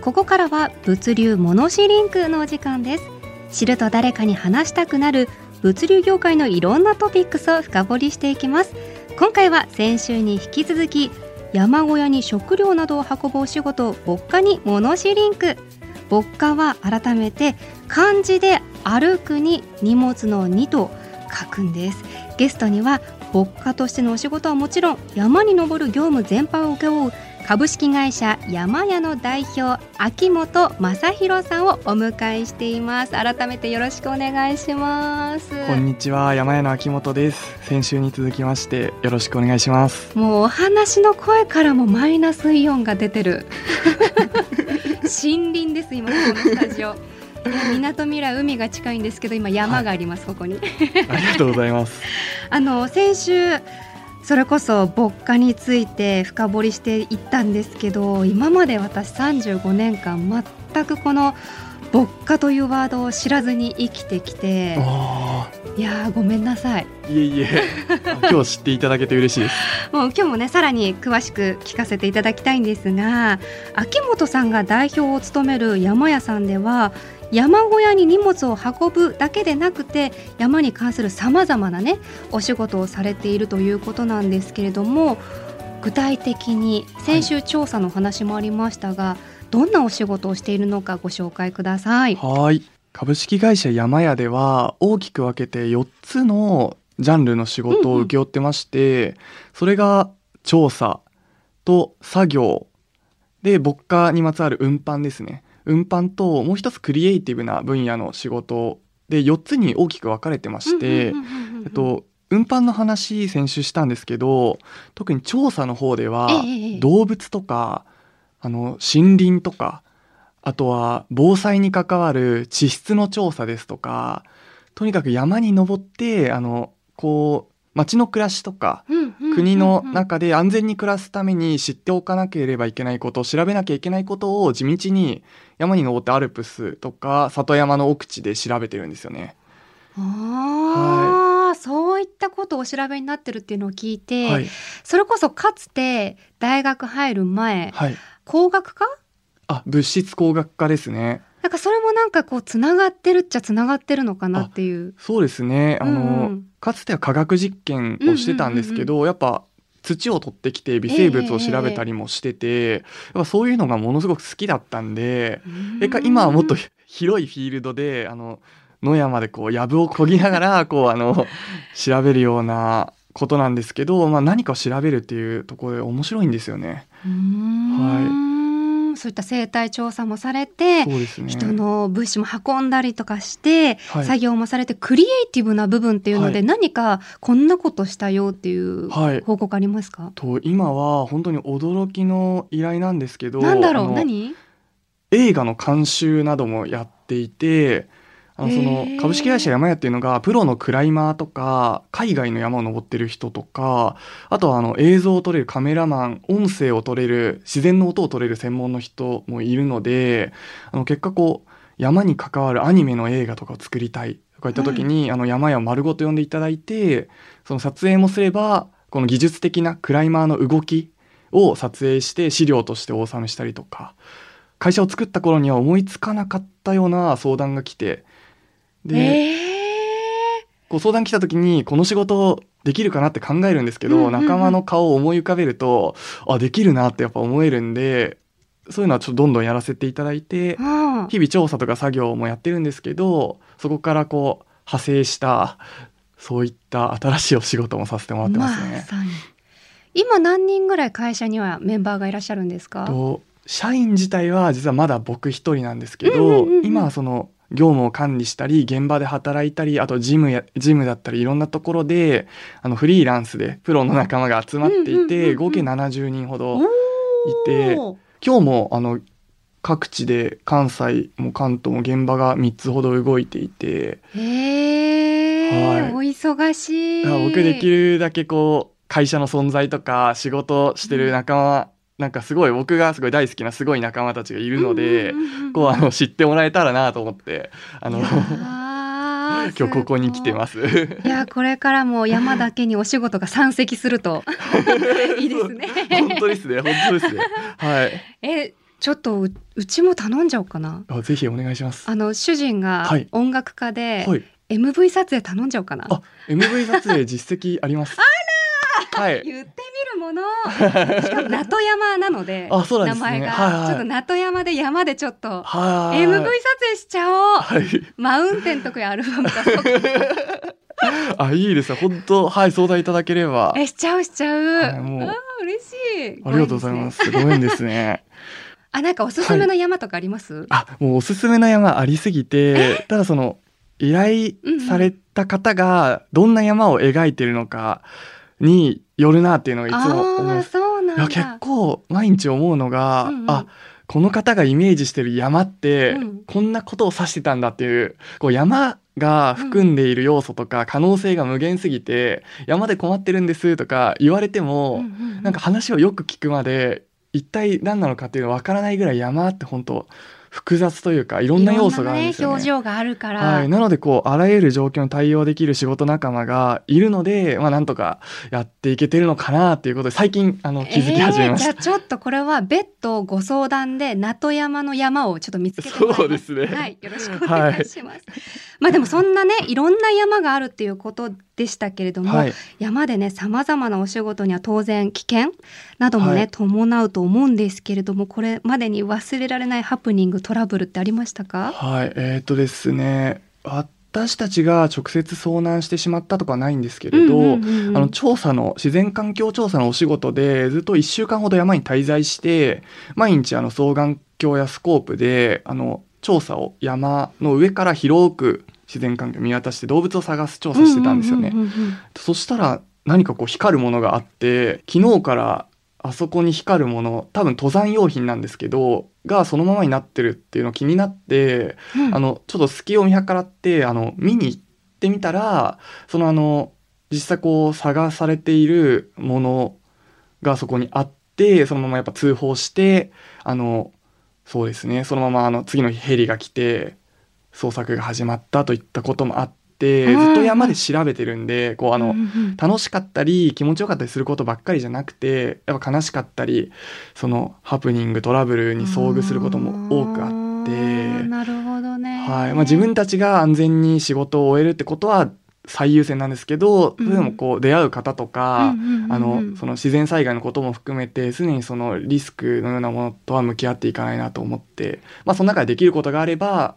ここからは物流モノシリンクのお時間です。知ると誰かに話したくなる物流業界のいろんなトピックスを深掘りしていきます。今回は先週に引き続き山小屋に食料などを運ぶお仕事牧歌にモノシリンク。牧歌は改めて漢字で歩くに荷物の2と書くんです。ゲストには牧歌としてのお仕事はもちろん山に登る業務全般を請け負う株式会社山屋の代表秋元正弘さんをお迎えしています。改めてよろしくお願いします。こんにちは。山屋の秋元です。先週に続きましてよろしくお願いします。もうお話の声からもマイナスイオンが出てる。森林です今このスタジオ。みなとみらい海が近いんですけど今山があります、ここに。ありがとうございます。あの先週それこそ牧歌について深掘りしていったんですけど今まで私35年間全くこの牧歌というワードを知らずに生きてきてあいやーごめんなさい。ーいえいえ。今日知っていただけて嬉しいです。もう今日もねさらに詳しく聞かせていただきたいんですが秋元さんが代表を務める山屋さんでは山小屋に荷物を運ぶだけでなくて山に関するさまざまなねお仕事をされているということなんですけれども具体的に先週調査の話もありましたが、どんなお仕事をしているのかご紹介ください。はい株式会社山屋では大きく分けて4つのジャンルの仕事を請け負ってまして、それが調査と作業で牧歌にまつわる運搬ですね運搬ともう一つクリエイティブな分野の仕事で4つに大きく分かれてまして、運搬の話先週したんですけど特に調査の方では、動物とかあの森林とかあとは防災に関わる地質の調査ですとかとにかく山に登ってあのこう町の暮らしとか国の中で安全に暮らすために知っておかなければいけないこと調べなきゃいけないことを地道に山に登ってアルプスとか里山の奥地で調べてるんですよね。ああ、そういったことをお調べになってるっていうのを聞いて、はい、それこそかつて大学入る前はい、工学科？あ物質工学科ですね。なんかそれもなんかこうつながってるっちゃつながってるのかなっていう。そうですね。あの、うんうん。かつては科学実験をしてたんですけど、やっぱ土を取ってきて微生物を調べたりもしてて、やっぱそういうのがものすごく好きだったんで、えか今はもっと広いフィールドであの野山でこう藪をこぎながらこうあの調べるようなことなんですけど、まあ、何かを調べるっていうところで面白いんですよね。うーんそういった生態調査もされて、ね。人の物資も運んだりとかして、はい。作業もされてクリエイティブな部分っていうので、はい。何かこんなことしたよっていうはい。報告ありますか、と今は本当に驚きの依頼なんですけどなんだろう？何？映画の監修などもやっていてあのそへのー。株式会社山屋っていうのがプロのクライマーとか海外の山を登ってる人とかあとはあの映像を撮れるカメラマン音声を撮れる自然の音を撮れる専門の人もいるのであの結果こう山に関わるアニメの映画とかを作りたいとか言った時に、あの山屋を丸ごと呼んでいただいてその撮影もすればこの技術的なクライマーの動きを撮影して資料としてお納めしたりとか会社を作った頃には思いつかなかったような相談が来てで、えこう相談来た時にこの仕事できるかなって考えるんですけど、うんうんうん。仲間の顔を思い浮かべるとあできるなってやっぱ思えるんでそういうのはちょっとどんどんやらせていただいてー、あ日々調査とか作業もやってるんですけどそこからこう派生したそういった新しいお仕事もさせてもらってますね。まさに。今何人ぐらい会社にはメンバーがいらっしゃるんですか？と社員自体は実はまだ僕一人なんですけど、うんうんうんうん。今はその業務を管理したり現場で働いたりあとジムやジムだったりいろんなところであのフリーランスでプロの仲間が集まっていて、合計70人ほどおいてー今日もあの各地で関西も関東も現場が3つほど動いていて、へえ、はい。お忙しい。僕できるだけこう会社の存在とか仕事してる仲間、なんかすごい僕がすごい大好きなすごい仲間たちがいるので、こうあの知ってもらえたらなと思ってあの 今日ここに来てます。いやこれからも山だけにお仕事が山積すると いいですね。本当ですね本当ですね。はい。えちょっとううちも頼んじゃおうかな。あぜひお願いします。あの主人がはい音楽家で、はい。MV 撮影頼んじゃおうかな。あ MV 撮影実績あります。はい。言ってみるもの。しかも名戸山なので、あそうなんですね名前が、はいはいちょっと名戸山で山でちょっとはい。MV 撮影しちゃおう。はい。マウンテンとかいうアルバム出そ あいいですね本当はい相談いただければ。えしちゃうしちゃう。はいもうあー嬉しい。ありがとうございま。す。ご縁ですね。あなんかおすすめの山とかあります？あもうおすすめの山ありすぎてただその依頼された方がどんな山を描いてるのかによるなっていうのがいつも思うなんだ。いや結構毎日思うのが、うんうん。あこの方がイメージしてる山って、うん。こんなことを指してたんだっていうこう山が含んでいる要素とか可能性が無限すぎて、山で困ってるんですとか言われても、うんうんうん。なんか話をよく聞くまで一体何なのかっていうのわからないぐらい山って本当複雑というかいろんな要素があるんですよね。ね表情があるから。はい、なのでこうあらゆる状況に対応できる仕事仲間がいるので、まあ、なんとかやっていけてるのかなっていうことで最近あの気づき始めました。えーじゃあちょっとこれは別途ご相談で名戸山の山をちょっと見つけて。そうですねはい、よろしくお願いします。まあでもそんなねいろんな山があるっていうことでしたけれども、はい、山でね様々なお仕事には当然危険などもね、はい。伴うと思うんですけれどもこれまでに忘れられないハプニングトラブルってありましたか？はい、えーっとですね私たちが直接遭難してしまったとかはないんですけれど、うんうんうんうんあの調査の自然環境調査のお仕事でずっと1週間ほど山に滞在して毎日あの双眼鏡やスコープであの調査を山の上から広く自然環境を見渡して動物を探す調査してたんですよね。そしたら何かこう光るものがあって昨日からあそこに光るもの多分登山用品なんですけどがそのままになってるっていうの気になって、うんあのちょっと隙を見計らってあの見に行ってみたらそのあの実際こう探されているものがそこにあってそのままやっぱ通報してあのそうですねそのままあの次の日ヘリが来て捜索が始まったといったこともあってうん。ずっと山で調べてるんで楽しかったり気持ちよかったりすることばっかりじゃなくてやっぱ悲しかったりそのハプニングトラブルに遭遇することも多くあって。ーなるほどね。はい。まあ、自分たちが安全に仕事を終えるってことは最優先なんですけど、うん。でもこう出会う方とか、自然災害のことも含めて常にそのリスクのようなものとは向き合っていかないなと思って、まあ、その中でできることがあれば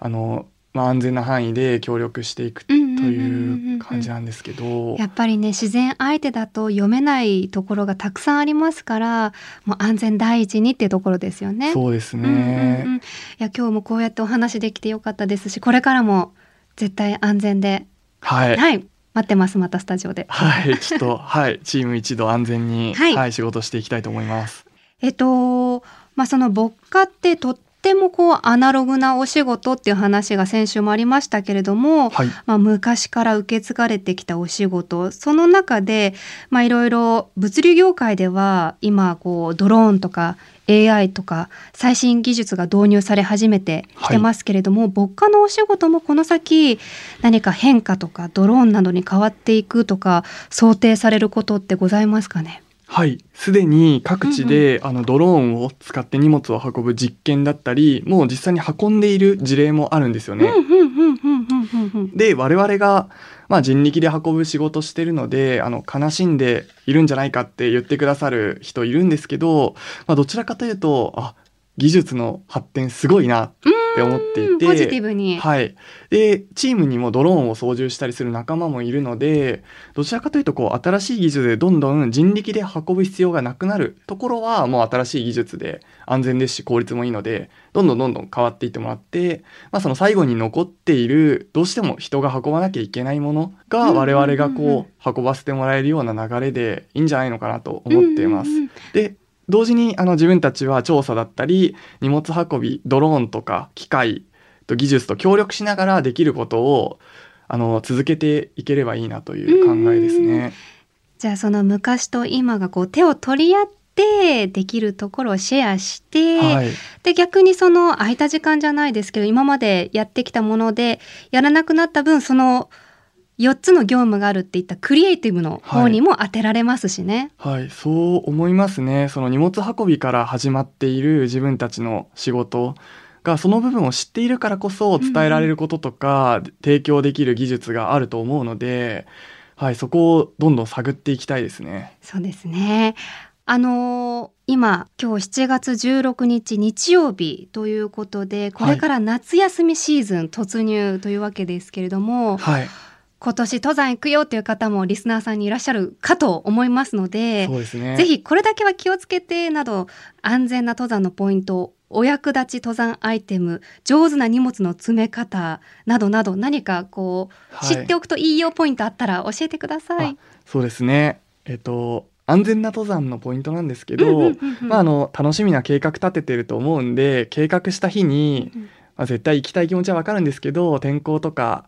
あの、まあ、安全な範囲で協力していくという感じなんですけど。やっぱりね自然相手だと読めないところがたくさんありますからもう安全第一にっていうところですよね。そうですうんうんね、うん。いや今日もこうやってお話できてよかったですしこれからも絶対安全で。はい、はい。待ってますまたスタジオで。はい、ちょっと、はい、チーム一同安全に、はい。はい、仕事していきたいと思います。えっとまあその牧歌ってとってもこうアナログなお仕事っていう話が先週もありましたけれども、はい、まあ、昔から受け継がれてきたお仕事その中でまあいろいろ物流業界では今こうドローンとか AI とか最新技術が導入され始めてきてますけれども、牧歌のお仕事もこの先何か変化とかドローンなどに変わっていくとか想定されることってございますかね？はい、すでに各地で、あのドローンを使って荷物を運ぶ実験だったり、もう実際に運んでいる事例もあるんですよね。うんうんうんうんうんうんうん。で、我々が、まあ、人力で運ぶ仕事してるので、あの、悲しんでいるんじゃないかって言ってくださる人いるんですけど、まあ、どちらかというと、あ、技術の発展すごいなって思っていて、ポジティブに、はい。で、チームにもドローンを操縦したりする仲間もいるので、どちらかというと、こう、新しい技術でどんどん人力で運ぶ必要がなくなるところは、もう新しい技術で安全ですし、効率もいいので、どんどんどんどん変わっていってもらって、まあ、その最後に残っている、どうしても人が運ばなきゃいけないものが、我々がこう、運ばせてもらえるような流れでいいんじゃないのかなと思っています。で、同時にあの自分たちは調査だったり荷物運びドローンとか機械と技術と協力しながらできることをあの続けていければいいなという考えですね。じゃあその昔と今がこう手を取り合ってできるところをシェアして、はい、で逆にその空いた時間じゃないですけど今までやってきたものでやらなくなった分その4つの業務があるっていったクリエイティブの方にも当てられますしね。はい、そう思いますね。その荷物運びから始まっている自分たちの仕事がその部分を知っているからこそ伝えられることとか、提供できる技術があると思うので、はい、そこをどんどん探っていきたいですね。そうですね。あのー今今日7月16日日曜日ということでこれから夏休みシーズン突入というわけですけれども、はい、今年登山行くよという方もリスナーさんにいらっしゃるかと思いますのでそうですね。ぜひこれだけは気をつけてなど安全な登山のポイントお役立ち登山アイテム上手な荷物の詰め方などなど何かこう、はい知っておくといいよポイントあったら教えてくださいあ。そうですね。えっと安全な登山のポイントなんですけど、楽しみな計画立ててると思うんで、計画した日に、うんまあ、絶対行きたい気持ちはわかるんですけど、天候とか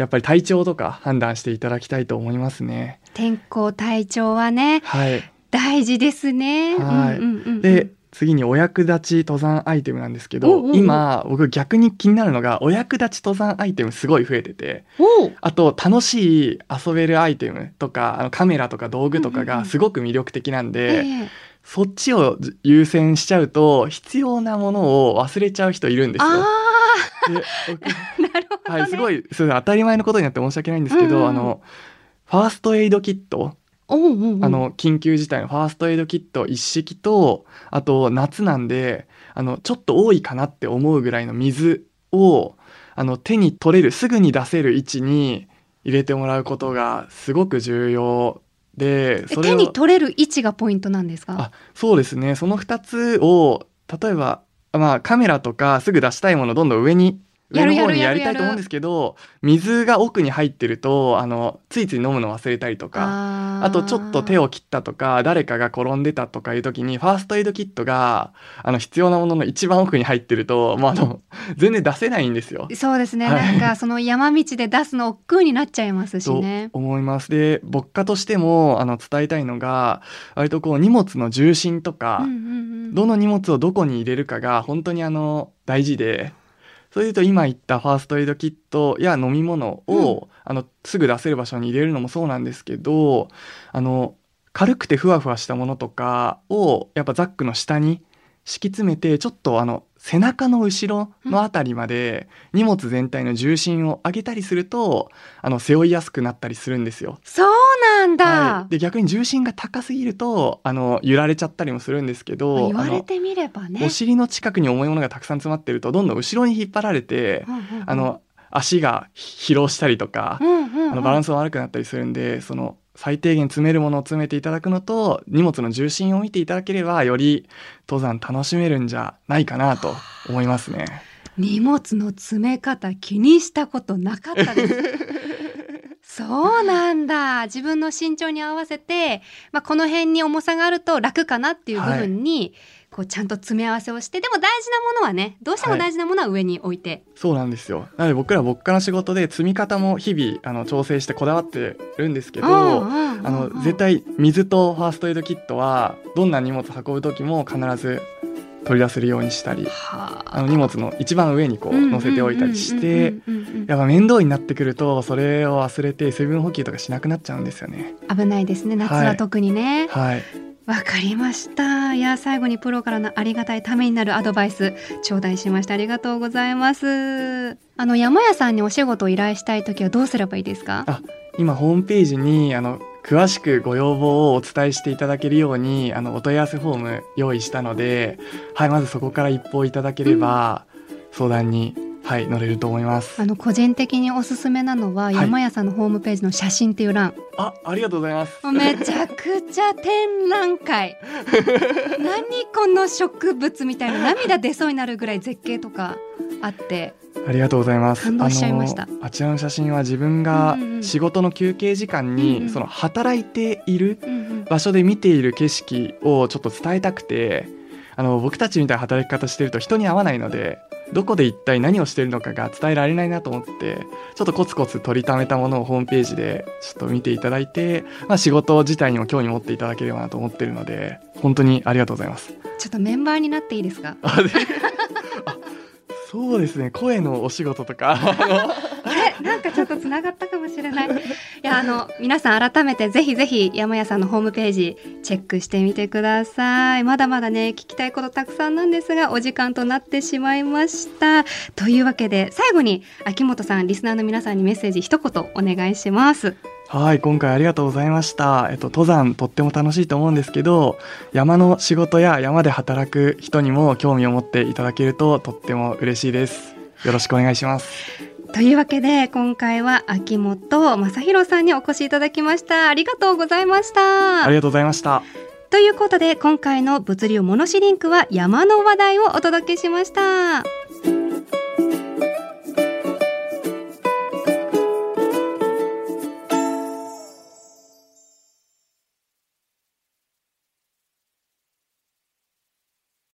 やっぱり体調とか判断していただきたいと思いますね。天候体調はねはい。大事ですね。はいうんうんうんうんで、次にお役立ち登山アイテムなんですけど、おうおうおう今僕逆に気になるのがお役立ち登山アイテムすごい増えてて、あと楽しい遊べるアイテムとかあのカメラとか道具とかうんうんうんがすごく魅力的なんで、ええそっちを優先しちゃうと必要なものを忘れちゃう人いるんですよ。ね。はい、すごいそれ当たり前のことになって申し訳ないんですけど、うんうんあのファーストエイドキット、おうおうおうあの緊急事態のファーストエイドキット一式とあと夏なんであのちょっと多いかなって思うぐらいの水をあの手に取れるすぐに出せる位置に入れてもらうことがすごく重要でえそれを手に取れる位置がポイントなんですか？あそうですねその2つを例えば、まあ、カメラとかすぐ出したいものをどんどん上に上の方にやりたいと思うんですけど水が奥に入ってるとあのついつい飲むの忘れたりとかあとちょっと手を切ったとか誰かが転んでたとかいう時にファーストエイドキットがあの必要なものの一番奥に入ってると、まあ、あの全然出せないんですよ。そうですね、はい。なんかその山道で出すの億劫になっちゃいますしとね。思います。で牧歌としてもあの伝えたいのが割とこう荷物の重心とか、うんうんうん。どの荷物をどこに入れるかが本当にあの大事でそれで言うと今言ったファーストエイドキットや飲み物を、あのすぐ出せる場所に入れるのもそうなんですけどあの軽くてふわふわしたものとかをやっぱザックの下に敷き詰めてちょっとあの背中の後ろのあたりまで荷物全体の重心を上げたりするとあの背負いやすくなったりするんですよ。そうなんだ、はい、で逆に重心が高すぎるとあの揺られちゃったりもするんですけど言われてみればね。お尻の近くに重いものがたくさん詰まってるとどんどん後ろに引っ張られて、うんうんうんあの足が疲労したりとか、うんうんうんあのバランスが悪くなったりするんでその最低限詰めるものを詰めていただくのと荷物の重心を見ていただければより登山楽しめるんじゃないかなと思いますね。荷物の詰め方気にしたことなかったです。そうなんだ。自分の身長に合わせて、まあ、この辺に重さがあると楽かなっていう部分に、こうちゃんと詰め合わせをしてでも大事なものはねどうしても大事なものは上に置いて、そうなんですよ。なので僕ら僕から仕事で積み方も日々あの調整してこだわってるんですけど、ああの絶対水とファーストエイドキットはどんな荷物運ぶ時も必ず取り出せるようにしたりはあ。の荷物の一番上にこう乗せておいたりしてやっぱ面倒になってくるとそれを忘れて水分補給とかしなくなっちゃうんですよね。危ないですね夏は特にね。はい、わ、かりました。いや最後にプロからのありがたいためになるアドバイス頂戴しましたありがとうございます。あの山屋さんにお仕事を依頼したい時はどうすればいいですか？あ今ホームページにあの詳しくご要望をお伝えしていただけるようにあのお問い合わせフォーム用意したので、はい、まずそこから一報いただければ、相談に、はい載れると思います。あの個人的におすすめなのは、い。山屋さんのホームページの写真っていう欄。あありがとうございます。めちゃくちゃ展覧会。何この植物みたいな涙出そうになるぐらい絶景とかあって。ありがとうございます。感動しちゃいました。あちらの写真は自分が仕事の休憩時間に、その働いている場所で見ている景色をちょっと伝えたくてあの僕たちみたいな働き方してると人に会わないのでどこで一体何をしてるのかが伝えられないなと思ってちょっとコツコツ取りためたものをホームページでちょっと見ていただいて、まあ、仕事自体にも興味持っていただければなと思ってるので本当にありがとうございます。ちょっとメンバーになっていいですか？そうですね。声のお仕事とか。あれ？なんかちょっとつながったかもしれない。いやあの皆さん改めてぜひぜひ山屋さんのホームページチェックしてみてください。まだまだね聞きたいことたくさんなんですがお時間となってしまいました。というわけで最後に秋元さんリスナーの皆さんにメッセージ一言お願いしますはい、今回ありがとうございました。えっと、登山とっても楽しいと思うんですけど、山の仕事や山で働く人にも興味を持っていただけるととっても嬉しいです。よろしくお願いします。というわけで今回は秋元正弘さんにお越しいただきましたありがとうございましたありがとうございました。ということで今回の物流モノシリンクは山の話題をお届けしました